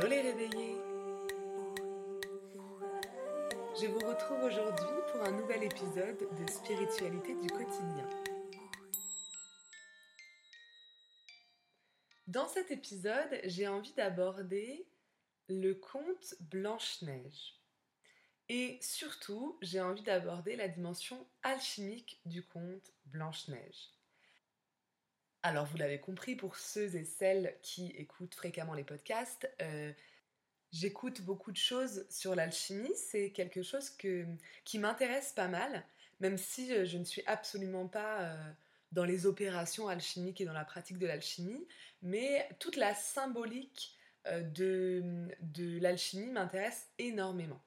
Hello les réveillés Je vous retrouve aujourd'hui pour un nouvel épisode de Spiritualité du quotidien. Dans cet épisode, j'ai envie d'aborder le conte Blanche-Neige. Et surtout, j'ai envie d'aborder la dimension alchimique du conte Blanche-Neige. Alors, vous l'avez compris, pour ceux et celles qui écoutent fréquemment les podcasts, euh, j'écoute beaucoup de choses sur l'alchimie. C'est quelque chose qui m'intéresse pas mal, même si euh, je ne suis absolument pas euh, dans les opérations alchimiques et dans la pratique de l'alchimie. Mais toute la symbolique de l'alchimie m'intéresse énormément.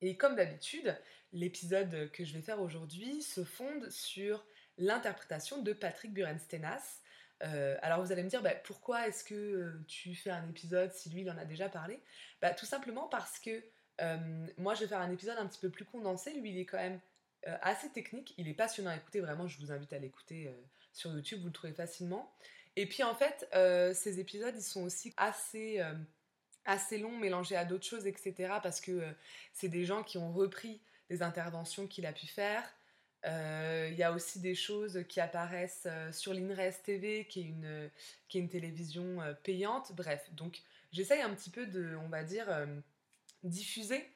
Et comme d'habitude, l'épisode que je vais faire aujourd'hui se fonde sur l'interprétation de Patrick Burenstenas. Euh, alors vous allez me dire, bah, pourquoi est-ce que euh, tu fais un épisode si lui il en a déjà parlé? Bah, Tout simplement parce que euh, moi je vais faire un épisode un petit peu plus condensé, lui il est quand même assez technique, il est passionnant à écouter, vraiment je vous invite à l'écouter sur YouTube, vous le trouvez facilement. Et puis en fait, ces épisodes ils sont aussi assez assez longs mélangés à d'autres choses, etc. Parce que c'est des gens qui ont repris des interventions qu'il a pu faire. Euh, il y a aussi des choses qui apparaissent euh, sur l'INRES TV, qui est une, qui est une télévision euh, payante. Bref, donc j'essaye un petit peu de, on va dire, diffuser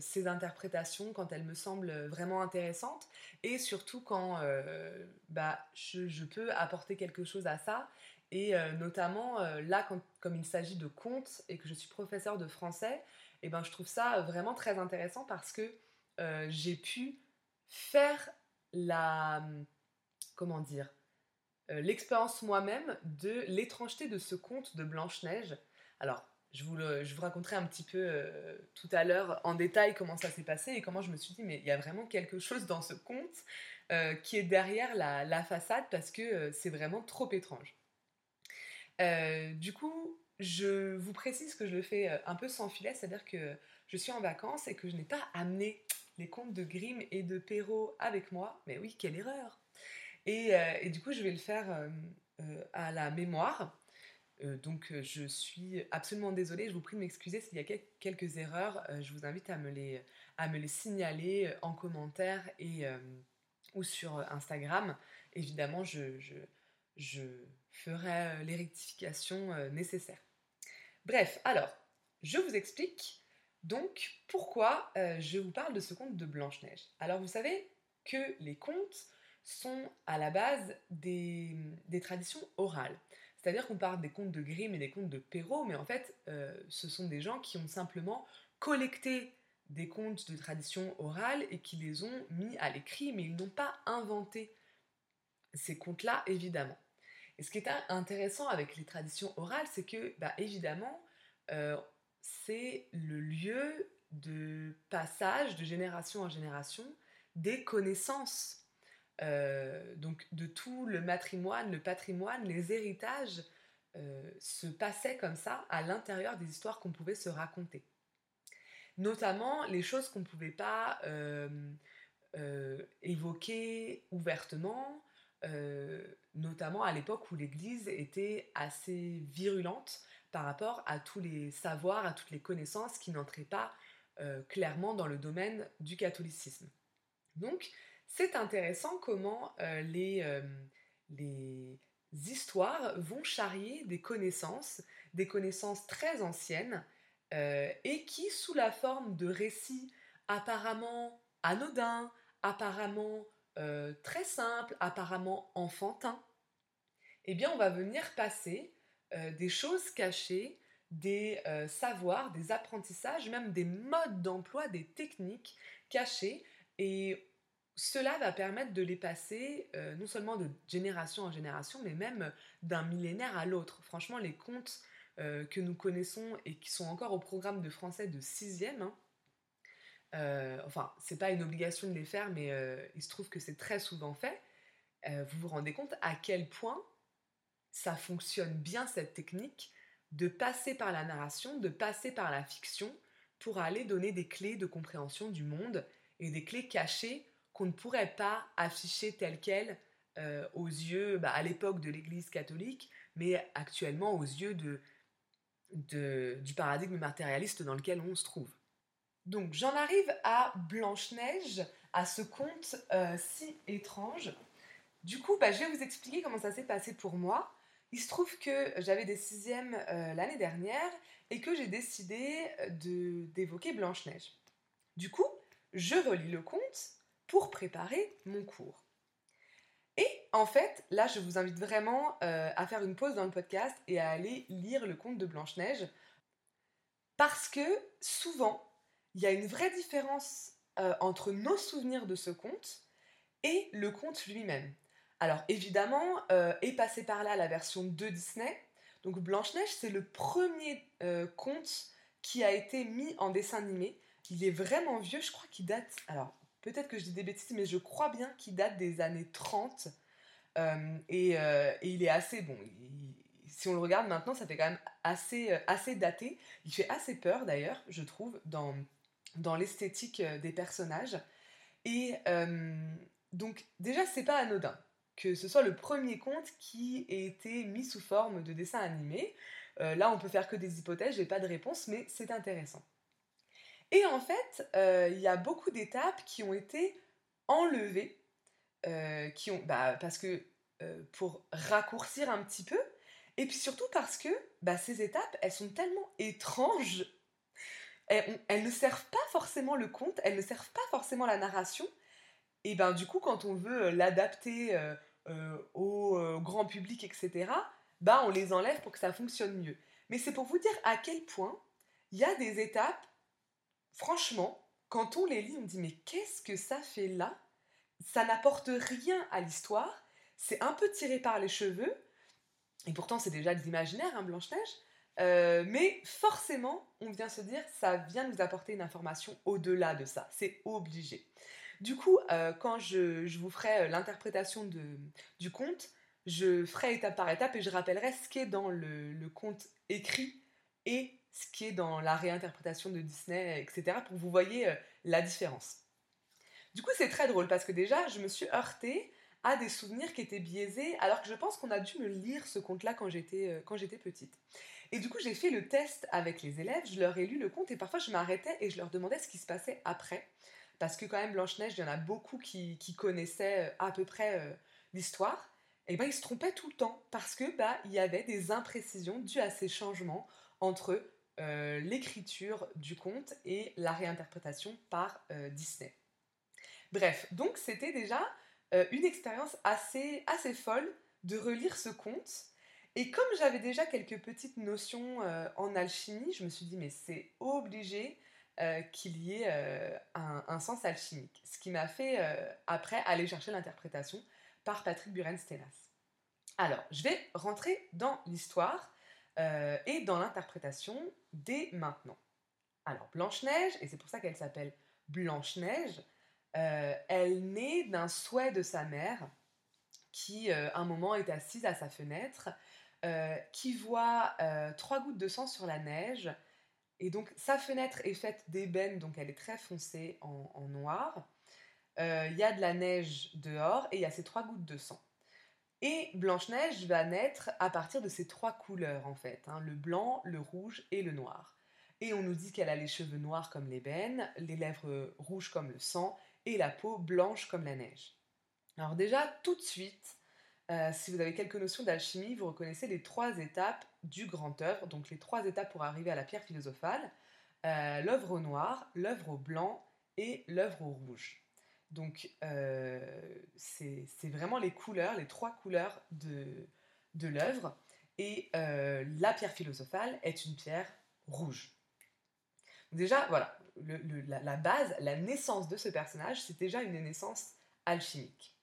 ces interprétations quand elles me semblent vraiment intéressantes et surtout quand bah, je, je, peux apporter quelque chose à ça. Et notamment là, quand, comme il s'agit de contes et que je suis professeur de français, eh ben, je trouve ça vraiment très intéressant parce que j'ai pu faire la. Comment dire euh, L'expérience moi-même de l'étrangeté de ce conte de Blanche-Neige. Alors, je vous, je vous raconterai un petit peu euh, tout à l'heure en détail comment ça s'est passé et comment je me suis dit, mais il y a vraiment quelque chose dans ce conte euh, qui est derrière la, la façade parce que c'est vraiment trop étrange. du coup, je vous précise que je le fais un peu sans filet, c'est-à-dire que je suis en vacances et que je n'ai pas amené les contes de Grimm et de Perrault avec moi. Mais oui, quelle erreur Et, euh, du coup, je vais le faire euh, euh, à la mémoire. donc, je suis absolument désolée. Je vous prie de m'excuser s'il y a quelques erreurs. je vous invite à me les, à me les signaler en commentaire et, ou sur Instagram. Évidemment, je, je, je ferai les rectifications nécessaires. Bref, alors, je vous explique donc, pourquoi euh, je vous parle de ce conte de Blanche-Neige? Alors, vous savez que les contes sont à la base des, traditions orales. C'est-à-dire qu'on parle des contes de Grimm et des contes de Perrault, mais en fait, euh, ce sont des gens qui ont simplement collecté des contes de tradition orale et qui les ont mis à l'écrit, mais ils n'ont pas inventé ces contes-là, évidemment. Et ce qui est intéressant avec les traditions orales, c'est que, bah, évidemment, euh, c'est le lieu de passage de génération en génération des connaissances. Euh, donc de tout le matrimoine, le patrimoine, les héritages euh, se passaient comme ça à l'intérieur des histoires qu'on pouvait se raconter. Notamment les choses qu'on ne pouvait pas euh, évoquer ouvertement, notamment à l'époque où l'Église était assez virulente par rapport à tous les savoirs, à toutes les connaissances qui n'entraient pas euh, clairement dans le domaine du catholicisme. Donc, c'est intéressant comment euh, les, euh, les histoires vont charrier des connaissances, des connaissances très anciennes, et qui, sous la forme de récits apparemment anodins, apparemment très simples, apparemment enfantins, eh bien, on va venir passer des choses cachées, des euh, savoirs, des apprentissages, même des modes d'emploi, des techniques cachées. Et cela va permettre de les passer euh, non seulement de génération en génération, mais même d'un millénaire à l'autre. Franchement, les contes que nous connaissons et qui sont encore au programme de français de 6e, hein, enfin, c'est pas une obligation de les faire, mais il se trouve que c'est très souvent fait. vous vous rendez compte à quel point ça fonctionne bien cette technique de passer par la narration, de passer par la fiction pour aller donner des clés de compréhension du monde et des clés cachées qu'on ne pourrait pas afficher telles quelles euh, aux yeux, bah, à l'époque de l'Église catholique, mais actuellement aux yeux du paradigme matérialiste dans lequel on se trouve. Donc j'en arrive à Blanche-Neige, à ce conte euh, si étrange. Du coup, bah, je vais vous expliquer comment ça s'est passé pour moi. Il se trouve que j'avais des sixièmes euh, l'année dernière et que j'ai décidé d'évoquer Blanche-Neige. Du coup, je relis le conte pour préparer mon cours. Et en fait, là, je vous invite vraiment euh, à faire une pause dans le podcast et à aller lire le conte de Blanche-Neige. Parce que souvent, il y a une vraie différence euh, entre nos souvenirs de ce conte et le conte lui-même. Alors évidemment, euh, est passé par là la version de Disney. Donc Blanche-Neige, c'est le premier conte qui a été mis en dessin animé. Il est vraiment vieux, je crois qu'il date... Alors, peut-être que je dis des bêtises, mais je crois bien qu'il date des années 30. Euh, euh, et, il est assez bon. si on le regarde maintenant, ça fait quand même assez, euh, assez daté. Il fait assez peur d'ailleurs, je trouve, dans, dans l'esthétique des personnages. Et donc, déjà, c'est pas anodin que ce soit le premier conte qui ait été mis sous forme de dessin animé. là, on peut faire que des hypothèses, j'ai pas de réponse, mais c'est intéressant. Et en fait, euh, il y a beaucoup d'étapes qui ont été enlevées, euh, bah, parce que euh, pour raccourcir un petit peu, et puis surtout parce que bah, ces étapes, elles sont tellement étranges, elles, ne servent pas forcément le conte, elles ne servent pas forcément la narration, et ben du coup, quand on veut l'adapter au grand public, etc., bah, on les enlève pour que ça fonctionne mieux. Mais c'est pour vous dire à quel point il y a des étapes franchement, quand on les lit, on dit mais qu'est-ce que ça fait là? Ça n'apporte rien à l'histoire, c'est un peu tiré par les cheveux, et pourtant c'est déjà de l'imaginaire, hein, Blanche-Neige, euh, mais forcément, on vient se dire, ça vient nous apporter une information au-delà de ça, c'est obligé. Du coup, euh, quand je, vous ferai euh, l'interprétation du conte, je ferai étape par étape et je rappellerai ce qui est dans le, conte écrit et ce qui est dans la réinterprétation de Disney, etc., pour que vous voyez euh, la différence. Du coup, c'est très drôle parce que déjà, je me suis heurtée à des souvenirs qui étaient biaisés, alors que je pense qu'on a dû me lire ce conte-là quand j'étais quand j'étais petite. Et du coup, j'ai fait le test avec les élèves, je leur ai lu le conte et parfois je m'arrêtais et je leur demandais ce qui se passait après. Parce que quand même, Blanche-Neige, il y en a beaucoup qui, connaissaient euh, à peu près l'histoire. Et ben, ils se trompaient tout le temps parce que bah, il y avait des imprécisions dues à ces changements entre euh, l'écriture du conte et la réinterprétation par euh, Disney. Bref, donc c'était déjà euh, une expérience assez, assez folle de relire ce conte. Et comme j'avais déjà quelques petites notions en alchimie, je me suis dit, mais c'est obligé qu'il y ait un, un, sens alchimique. Ce qui m'a fait après aller chercher l'interprétation par Patrick Buren-Stellas. Alors, je vais rentrer dans l'histoire euh, et dans l'interprétation dès maintenant. Alors, Blanche-Neige, et c'est pour ça qu'elle s'appelle Blanche-Neige, euh, elle naît d'un souhait de sa mère, qui euh, un moment est assise à sa fenêtre, qui voit trois gouttes de sang sur la neige, et donc sa fenêtre est faite d'ébène, donc elle est très foncée en, noir. Il y a de la neige dehors et il y a ces trois gouttes de sang. Et Blanche-Neige va naître à partir de ces trois couleurs, en fait, hein, le blanc, le rouge et le noir. Et on nous dit qu'elle a les cheveux noirs comme l'ébène, les lèvres rouges comme le sang, et la peau blanche comme la neige. Alors déjà, tout de suite, euh, si vous avez quelques notions d'alchimie, vous reconnaissez les trois étapes du grand œuvre, donc les trois étapes pour arriver à la pierre philosophale, euh, l'œuvre au noir, l'œuvre au blanc et l'œuvre au rouge. Donc, euh, c'est vraiment les couleurs, les trois couleurs de, de l'œuvre. Et euh, la pierre philosophale est une pierre rouge. Déjà, voilà, la, base, la naissance de ce personnage, c'est déjà une naissance alchimique.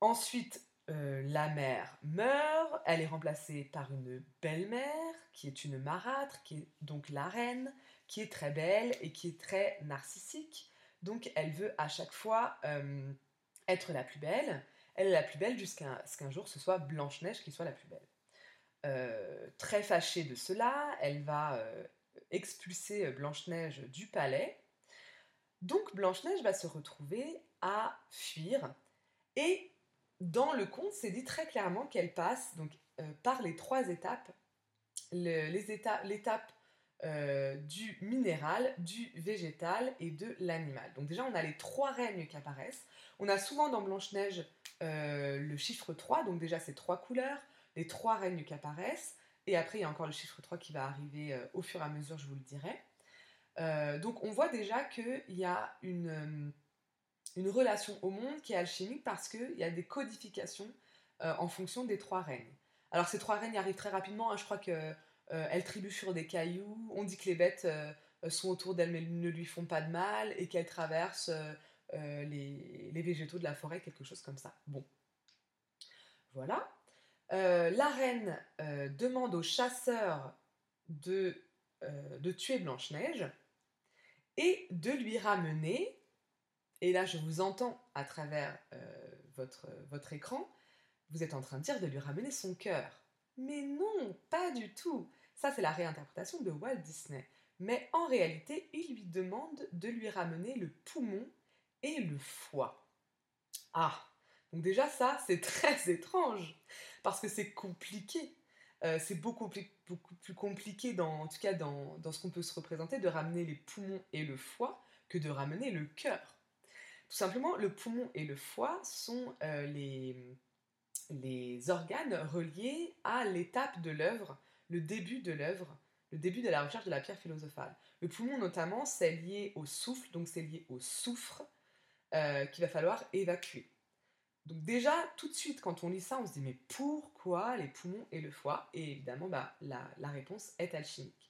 Ensuite, euh, la mère meurt, elle est remplacée par une belle-mère, qui est une marâtre, qui est donc la reine, qui est très belle et qui est très narcissique. Donc elle veut à chaque fois euh, être la plus belle. Elle est la plus belle jusqu'à ce qu'un jour ce soit Blanche-Neige qui soit la plus belle. Euh, très fâchée de cela, elle va expulser Blanche-Neige du palais. Donc Blanche-Neige va se retrouver à fuir. Et dans le conte, c'est dit très clairement qu'elle passe donc, par les trois étapes l'étape du minéral, du végétal et de l'animal. Donc déjà, on a les trois règnes qui apparaissent. On a souvent dans Blanche-Neige le chiffre 3, donc déjà c'est trois couleurs, les trois règnes qui apparaissent. Et après, il y a encore le chiffre 3 qui va arriver au fur et à mesure, je vous le dirai. donc on voit déjà qu'il y a une une relation au monde qui est alchimique parce qu'il y a des codifications euh, en fonction des trois règnes. Alors ces trois règnes arrivent très rapidement, hein. je crois qu'elles euh, sur des cailloux, on dit que les bêtes euh, sont autour d'elle mais ne lui font pas de mal et qu'elles traversent les, les, végétaux de la forêt, quelque chose comme ça. Bon. Voilà. la reine demande au chasseur de, de tuer Blanche-Neige et de lui ramener et là, je vous entends à travers euh, votre, écran, vous êtes en train de dire de lui ramener son cœur. Mais non, pas du tout. Ça, c'est la réinterprétation de Walt Disney. Mais en réalité, il lui demande de lui ramener le poumon et le foie. Ah, donc déjà ça, c'est très étrange, parce que c'est compliqué. Euh, c'est beaucoup plus, compliqué, en tout cas dans ce qu'on peut se représenter, de ramener les poumons et le foie que de ramener le cœur. Tout simplement, le poumon et le foie sont euh, les, organes reliés à l'étape de l'œuvre, le début de l'œuvre, le début de la recherche de la pierre philosophale. Le poumon notamment, c'est lié au souffle, donc c'est lié au soufre euh, qu'il va falloir évacuer. Donc déjà, tout de suite, quand on lit ça, on se dit mais pourquoi les poumons et le foie? Et évidemment, bah, la réponse est alchimique.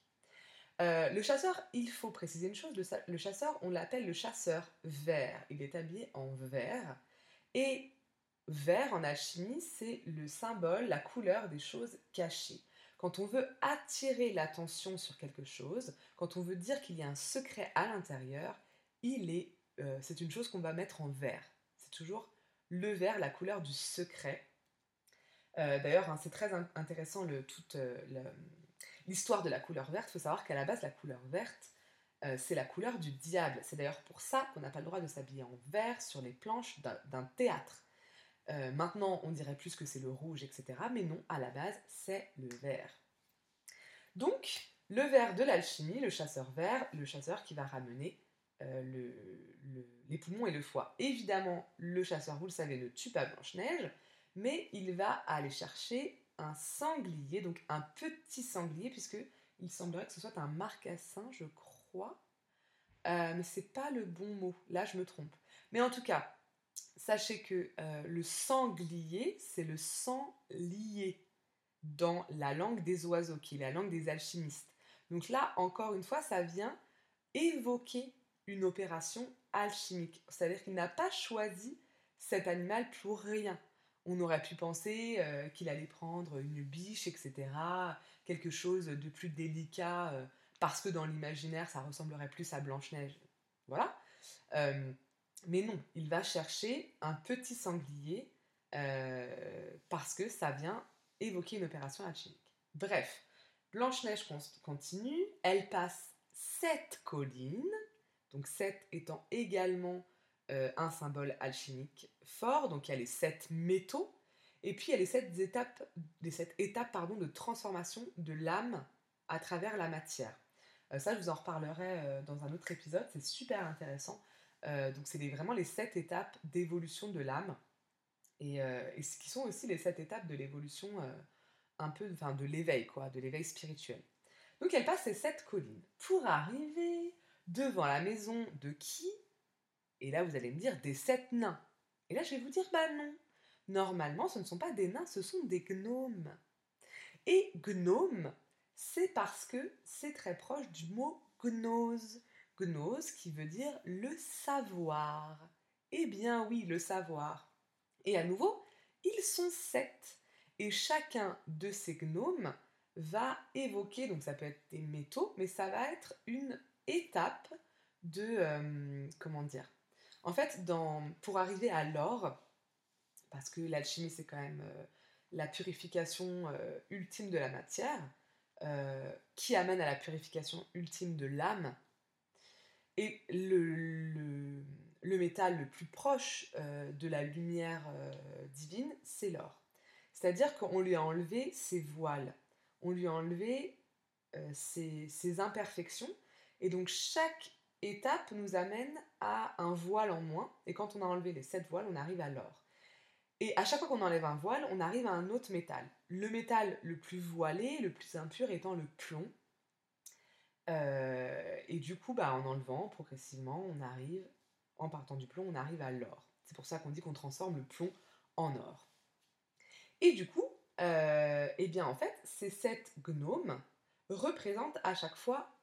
Euh, le chasseur, il faut préciser une chose, le, chasseur, on l'appelle le chasseur vert. Il est habillé en vert. Et vert en alchimie, c'est le symbole, la couleur des choses cachées. Quand on veut attirer l'attention sur quelque chose, quand on veut dire qu'il y a un secret à l'intérieur, il est, euh, c'est une chose qu'on va mettre en vert. C'est toujours le vert, la couleur du secret. Euh, d'ailleurs, hein, c'est très intéressant le, l'histoire de la couleur verte, il faut savoir qu'à la base, la couleur verte, euh, c'est la couleur du diable. C'est d'ailleurs pour ça qu'on n'a pas le droit de s'habiller en vert sur les planches d'un théâtre. Euh, maintenant, on dirait plus que c'est le rouge, etc. Mais non, à la base, c'est le vert. Donc, le vert de l'alchimie, le chasseur vert, le chasseur qui va ramener euh, les poumons et le foie. Évidemment, le chasseur, vous le savez, ne tue pas Blanche-Neige, mais il va aller chercher un sanglier, donc un petit sanglier, puisque il semblerait que ce soit un marcassin, je crois. Euh, mais c'est pas le bon mot. Là, je me trompe. Mais en tout cas, sachez que euh, le sanglier, c'est le sang lié dans la langue des oiseaux, qui est la langue des alchimistes. Donc là, encore une fois, ça vient évoquer une opération alchimique. C'est-à-dire qu'il n'a pas choisi cet animal pour rien on aurait pu penser euh, qu'il allait prendre une biche, etc., quelque chose de plus délicat, euh, parce que dans l'imaginaire, ça ressemblerait plus à Blanche-Neige. Voilà. Euh, mais non, il va chercher un petit sanglier, parce que ça vient évoquer une opération alchimique. Bref, Blanche-Neige continue, elle passe sept collines, donc sept étant également euh, un symbole alchimique fort, donc il y a les sept métaux, et puis il y a les sept étapes, les sept étapes pardon, de transformation de l'âme à travers la matière. Euh, ça, je vous en reparlerai euh, dans un autre épisode, c'est super intéressant. donc c'est vraiment les sept étapes d'évolution de l'âme, et, ce qui sont aussi les sept étapes de l'évolution un peu, enfin de l'éveil, quoi, de l'éveil spirituel. Donc elle passe ces sept collines pour arriver devant la maison de qui? Et là, vous allez me dire des sept nains. Et là, je vais vous dire, bah non. Normalement, ce ne sont pas des nains, ce sont des gnomes. Et gnome, c'est parce que c'est très proche du mot gnose. Gnose qui veut dire le savoir. Eh bien oui, le savoir. Et à nouveau, ils sont sept. Et chacun de ces gnomes va évoquer, donc ça peut être des métaux, mais ça va être une étape de, euh, comment dire, en fait, pour arriver à l'or, parce que l'alchimie c'est quand même euh, la purification euh, ultime de la matière, euh, qui amène à la purification ultime de l'âme, et le, métal le plus proche de la lumière divine, c'est l'or. C'est-à-dire qu'on lui a enlevé ses voiles. on lui a enlevé ses, ses imperfections. Et donc chaque étape nous amène à un voile en moins. Et quand on a enlevé les sept voiles, on arrive à l'or. Et à chaque fois qu'on enlève un voile, on arrive à un autre métal. Le métal le plus voilé, le plus impur étant le plomb. Euh, et du coup, bah, en enlevant progressivement, on arrive, en partant du plomb, on arrive à l'or. C'est pour ça qu'on dit qu'on transforme le plomb en or. Et du coup, euh, eh bien en fait, ces sept gnomes représentent à chaque fois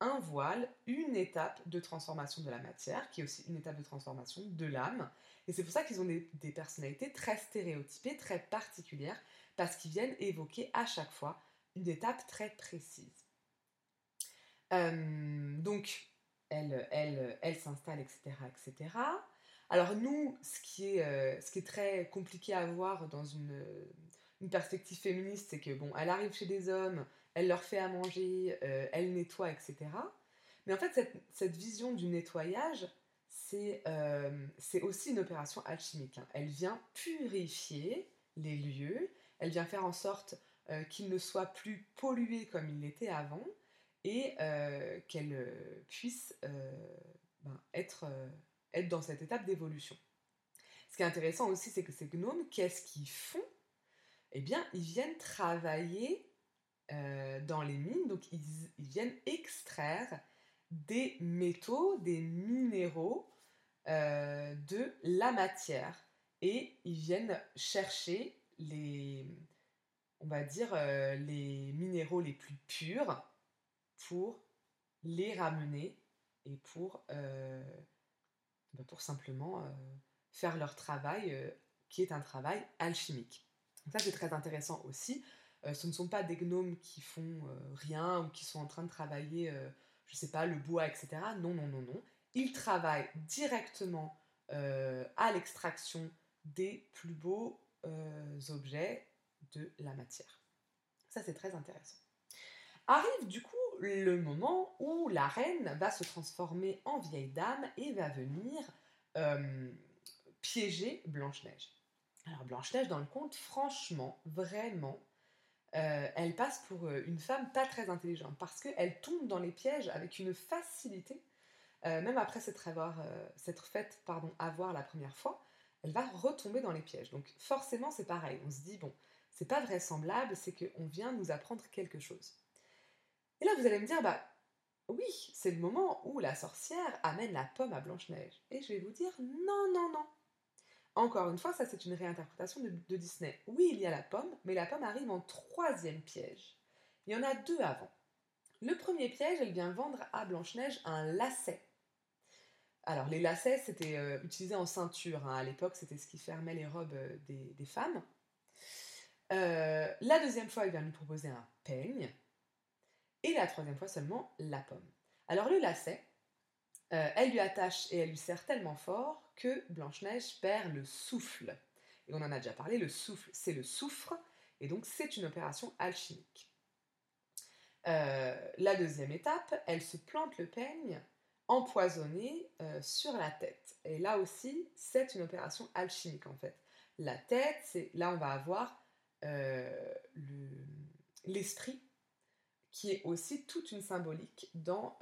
un voile, une étape de transformation de la matière, qui est aussi une étape de transformation de l'âme. Et c'est pour ça qu'ils ont des, personnalités très stéréotypées, très particulières, parce qu'ils viennent évoquer à chaque fois une étape très précise. Euh, donc, elle, elle, elle s'installe, etc., etc. Alors nous, ce qui est, euh, ce qui est très compliqué à voir dans une, une perspective féministe, c'est que bon, elle arrive chez des hommes, elle leur fait à manger, euh, elle nettoie, etc. Mais en fait, cette, vision du nettoyage, euh, c'est aussi une opération alchimique. Hein. Elle vient purifier les lieux, elle vient faire en sorte euh, qu'ils ne soient plus pollués comme ils l'étaient avant et qu'elle puisse ben, être, être dans cette étape d'évolution. Ce qui est intéressant aussi, c'est que ces gnomes, qu'est-ce qu'ils font? Eh bien, ils viennent travailler euh, dans les mines. Donc ils, viennent extraire des métaux, des minéraux euh, de la matière. Et ils viennent chercher les, on va dire, euh, les minéraux les plus purs pour les ramener et pour, bah, pour simplement faire leur travail qui est un travail alchimique. ça c'est très intéressant aussi ce ne sont pas des gnomes qui font euh, rien ou qui sont en train de travailler, euh, je ne sais pas, le bois, etc. Non, non, non, non. Ils travaillent directement à l'extraction des plus beaux objets de la matière. Ça, c'est très intéressant. Arrive du coup le moment où la reine va se transformer en vieille dame et va venir piéger Blanche-Neige. Alors Blanche-Neige dans le conte, franchement, vraiment, euh, elle passe pour euh, une femme pas très intelligente parce qu'elle tombe dans les pièges avec une facilité. Euh, même après s'être, faite avoir la première fois, elle va retomber dans les pièges. Donc forcément c'est pareil, on se dit bon, c'est pas vraisemblable, c'est qu'on vient nous apprendre quelque chose. Et là vous allez me dire, bah oui, c'est le moment où la sorcière amène la pomme à Blanche-Neige. Et je vais vous dire, non, non, non, encore une fois, ça c'est une réinterprétation de, Disney. Oui, il y a la pomme, mais la pomme arrive en troisième piège. Il y en a deux avant. Le premier piège, elle vient vendre à Blanche-Neige un lacet. Alors les lacets, c'était euh, utilisé en ceinture. Hein. À l'époque, c'était ce qui fermait les robes euh, des, femmes. Euh, la deuxième fois, elle vient lui proposer un peigne. Et la troisième fois seulement, la pomme. Alors le lacet, elle lui attache et elle lui serre tellement fort Blanche-Neige perd le souffle. Et on en a déjà parlé, le souffle, c'est le soufre, et donc c'est une opération alchimique. Euh, la deuxième étape, elle se plante le peigne empoisonné euh, sur la tête. Et là aussi, c'est une opération alchimique en fait. La tête, c'est là on va avoir euh, l'esprit, qui est aussi toute une symbolique dans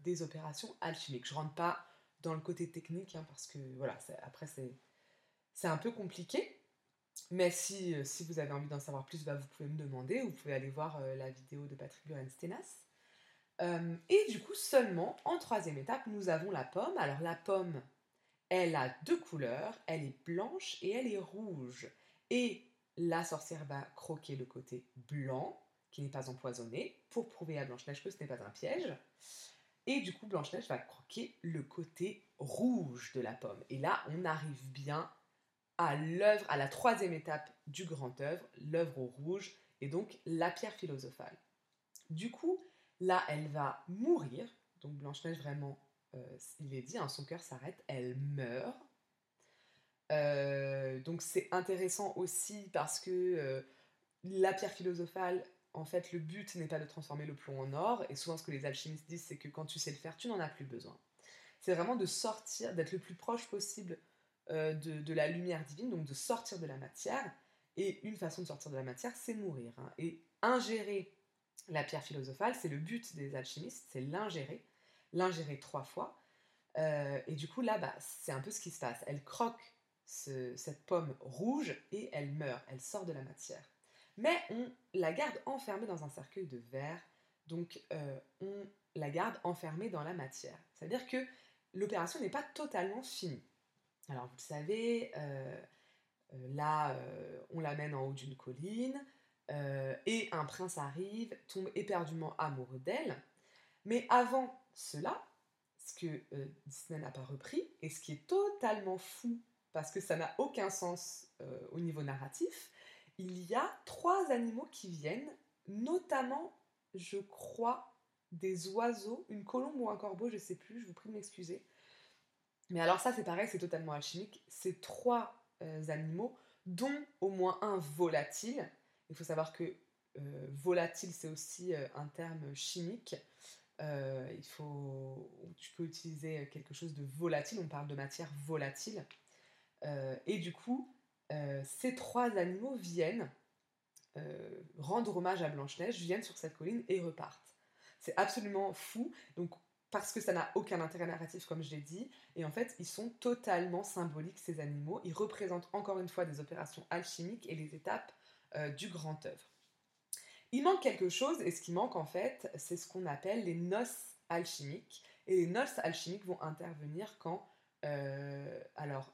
des opérations alchimiques. Je rentre pas dans le côté technique, hein, parce que voilà, après c'est un peu compliqué. Mais si, euh, si vous avez envie d'en savoir plus, bah, vous pouvez me demander, ou vous pouvez aller voir euh, la vidéo de Patrick Buren-Stenas. Euh, et du coup, seulement en troisième étape, nous avons la pomme. Alors la pomme, elle a deux couleurs, elle est blanche et elle est rouge. Et la sorcière va croquer le côté blanc, qui n'est pas empoisonné, pour prouver à Blanche-Neige que ce n'est pas un piège. Et du coup, Blanche-Neige va croquer le côté rouge de la pomme. Et là, on arrive bien à l'œuvre, à la troisième étape du grand œuvre, l'œuvre au rouge, et donc la pierre philosophale. Du coup, là, elle va mourir. Donc Blanche-Neige, vraiment, euh, il est dit, hein, son cœur s'arrête, elle meurt. Euh, donc c'est intéressant aussi parce que euh, la pierre philosophale en fait, le but n'est pas de transformer le plomb en or, et souvent ce que les alchimistes disent, c'est que quand tu sais le faire, tu n'en as plus besoin. C'est vraiment de sortir, d'être le plus proche possible euh, de, la lumière divine, donc de sortir de la matière, Et une façon de sortir de la matière, c'est mourir. Hein. Et ingérer la pierre philosophale, c'est le but des alchimistes, c'est l'ingérer, l'ingérer trois fois. Euh, et du coup, là, bah, c'est un peu ce qui se passe. Elle croque cette pomme rouge et elle meurt, elle sort de la matière. Mais on la garde enfermée dans un cercueil de verre, donc euh, on la garde enfermée dans la matière. C'est-à-dire que l'opération n'est pas totalement finie. Alors vous le savez, euh, là, on l'amène en haut d'une colline, et un prince arrive, tombe éperdument amoureux d'elle. Mais avant cela, ce que euh, Disney n'a pas repris, et ce qui est totalement fou, parce que ça n'a aucun sens euh, au niveau narratif, il y a trois animaux qui viennent, notamment, je crois, des oiseaux, une colombe ou un corbeau, je ne sais plus, je vous prie de m'excuser. Mais alors ça, c'est pareil, c'est totalement alchimique. Ces trois euh, animaux, dont au moins un volatile. Il faut savoir que volatile, c'est aussi un terme chimique. Euh, il faut, tu peux utiliser quelque chose de volatile, on parle de matière volatile. Euh, et du coup, euh, ces trois animaux viennent rendre hommage à Blanche-Neige, viennent sur cette colline et repartent. C'est absolument fou, donc, parce que ça n'a aucun intérêt narratif, comme je l'ai dit, et en fait, ils sont totalement symboliques, ces animaux. Ils représentent encore une fois des opérations alchimiques et les étapes du grand œuvre. Il manque quelque chose, et ce qui manque en fait, c'est ce qu'on appelle les noces alchimiques. Et les noces alchimiques vont intervenir quand, euh, alors,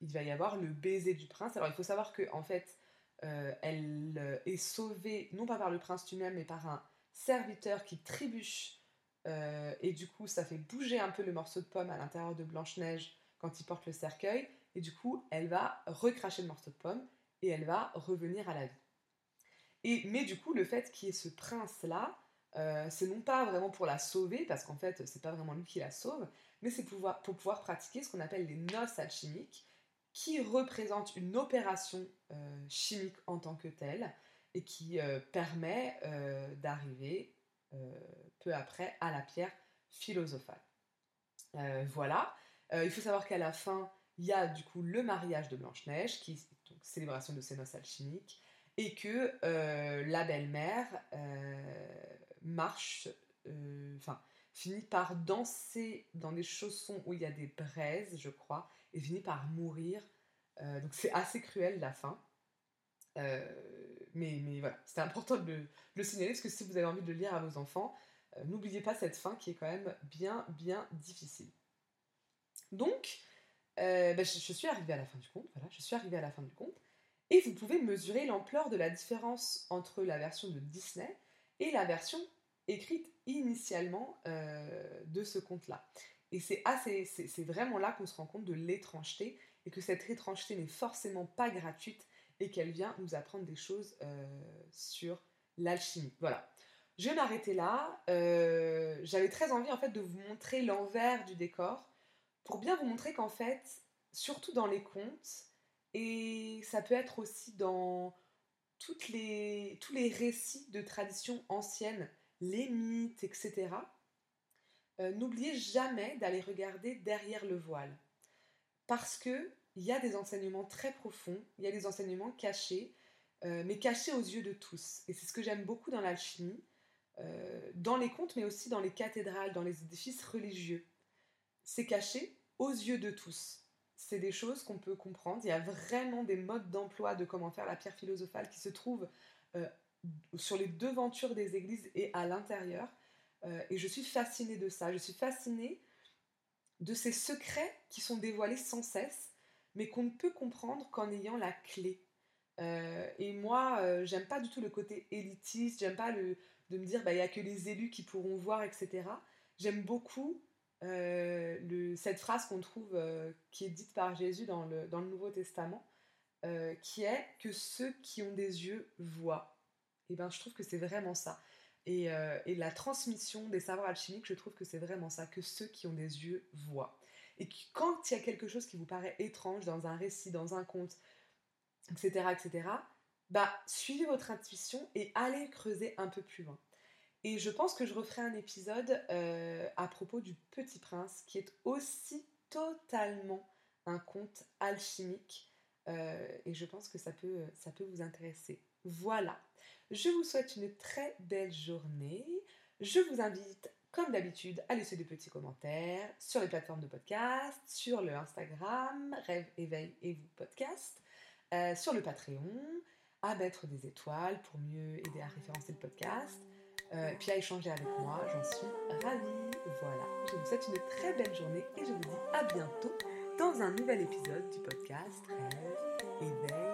il va y avoir le baiser du prince. Alors, il faut savoir que en fait, euh, elle euh, est sauvée non pas par le prince lui-même, mais par un serviteur qui trébuche. et du coup, ça fait bouger un peu le morceau de pomme à l'intérieur de Blanche-Neige quand il porte le cercueil. Et du coup, elle va recracher le morceau de pomme et elle va revenir à la vie mais du coup, le fait qu'il y ait ce prince-là, euh, c'est non pas vraiment pour la sauver, parce qu'en fait, c'est pas vraiment lui qui la sauve, mais c'est pour pouvoir pratiquer ce qu'on appelle les noces alchimiques, qui représentent une opération euh, chimique en tant que telle, et qui euh, permet d'arriver peu après à la pierre philosophale. voilà. il faut savoir qu'à la fin, il y a du coup le mariage de Blanche-Neige, qui donc célébration de ces noces alchimiques, et que euh, la belle-mère euh, marche, euh, finit par danser dans des chaussons où il y a des braises, je crois, et finit par mourir. donc c'est assez cruel la fin. mais, mais voilà, c'était important de le, signaler parce que si vous avez envie de le lire à vos enfants, n'oubliez pas cette fin qui est quand même bien, bien difficile. Donc, ben, je, je, suis arrivée à la fin du conte, voilà, je suis arrivée à la fin du conte. Et vous pouvez mesurer l'ampleur de la différence entre la version de Disney et la version écrite initialement euh, de ce conte-là. Et c'est assez, c'est vraiment là qu'on se rend compte de l'étrangeté et que cette étrangeté n'est forcément pas gratuite et qu'elle vient nous apprendre des choses euh, sur l'alchimie. Voilà. Je vais m'arrêter là. Euh, j'avais très envie en fait de vous montrer l'envers du décor pour bien vous montrer qu'en fait, surtout dans les contes, et ça peut être aussi dans les, tous les récits de traditions anciennes, les mythes, etc. Euh, n'oubliez jamais d'aller regarder derrière le voile. Parce qu'il y a des enseignements très profonds, il y a des enseignements cachés, euh, mais cachés aux yeux de tous. Et c'est ce que j'aime beaucoup dans l'alchimie, euh, dans les contes, mais aussi dans les cathédrales, dans les édifices religieux. C'est caché aux yeux de tous c'est des choses qu'on peut comprendre. Il y a vraiment des modes d'emploi de comment faire la pierre philosophale qui se trouvent sur les devantures des églises et à l'intérieur. Euh, et je suis fascinée de ça. Je suis fascinée de ces secrets qui sont dévoilés sans cesse, mais qu'on ne peut comprendre qu'en ayant la clé. Euh, et moi, j'aime pas du tout le côté élitiste, j'aime pas le, de me dire, bah, il n'y a que les élus qui pourront voir, etc. J'aime beaucoup euh, cette phrase qu'on trouve, euh, qui est dite par Jésus dans le, dans le Nouveau Testament, euh, qui est que ceux qui ont des yeux voient. Et ben, je trouve que c'est vraiment ça. Et, et, la transmission des savoirs alchimiques, je trouve que c'est vraiment ça, que ceux qui ont des yeux voient. Et quand il y a quelque chose qui vous paraît étrange dans un récit, dans un conte, etc., etc., bah, suivez votre intuition et allez creuser un peu plus loin. Et je pense que je referai un épisode euh, à propos du Petit Prince, qui est aussi totalement un conte alchimique. et je pense que ça peut, ça peut vous intéresser. Voilà, je vous souhaite une très belle journée. Je vous invite, comme d'habitude, à laisser des petits commentaires sur les plateformes de podcast, sur le Instagram, Rêve, Éveil et vous podcast, sur le Patreon, à mettre des étoiles pour mieux aider à référencer le podcast. Euh, puis à échanger avec moi, j'en suis ravie. Voilà, je vous souhaite une très belle journée et je vous dis à bientôt dans un nouvel épisode du podcast Rêve, Éveil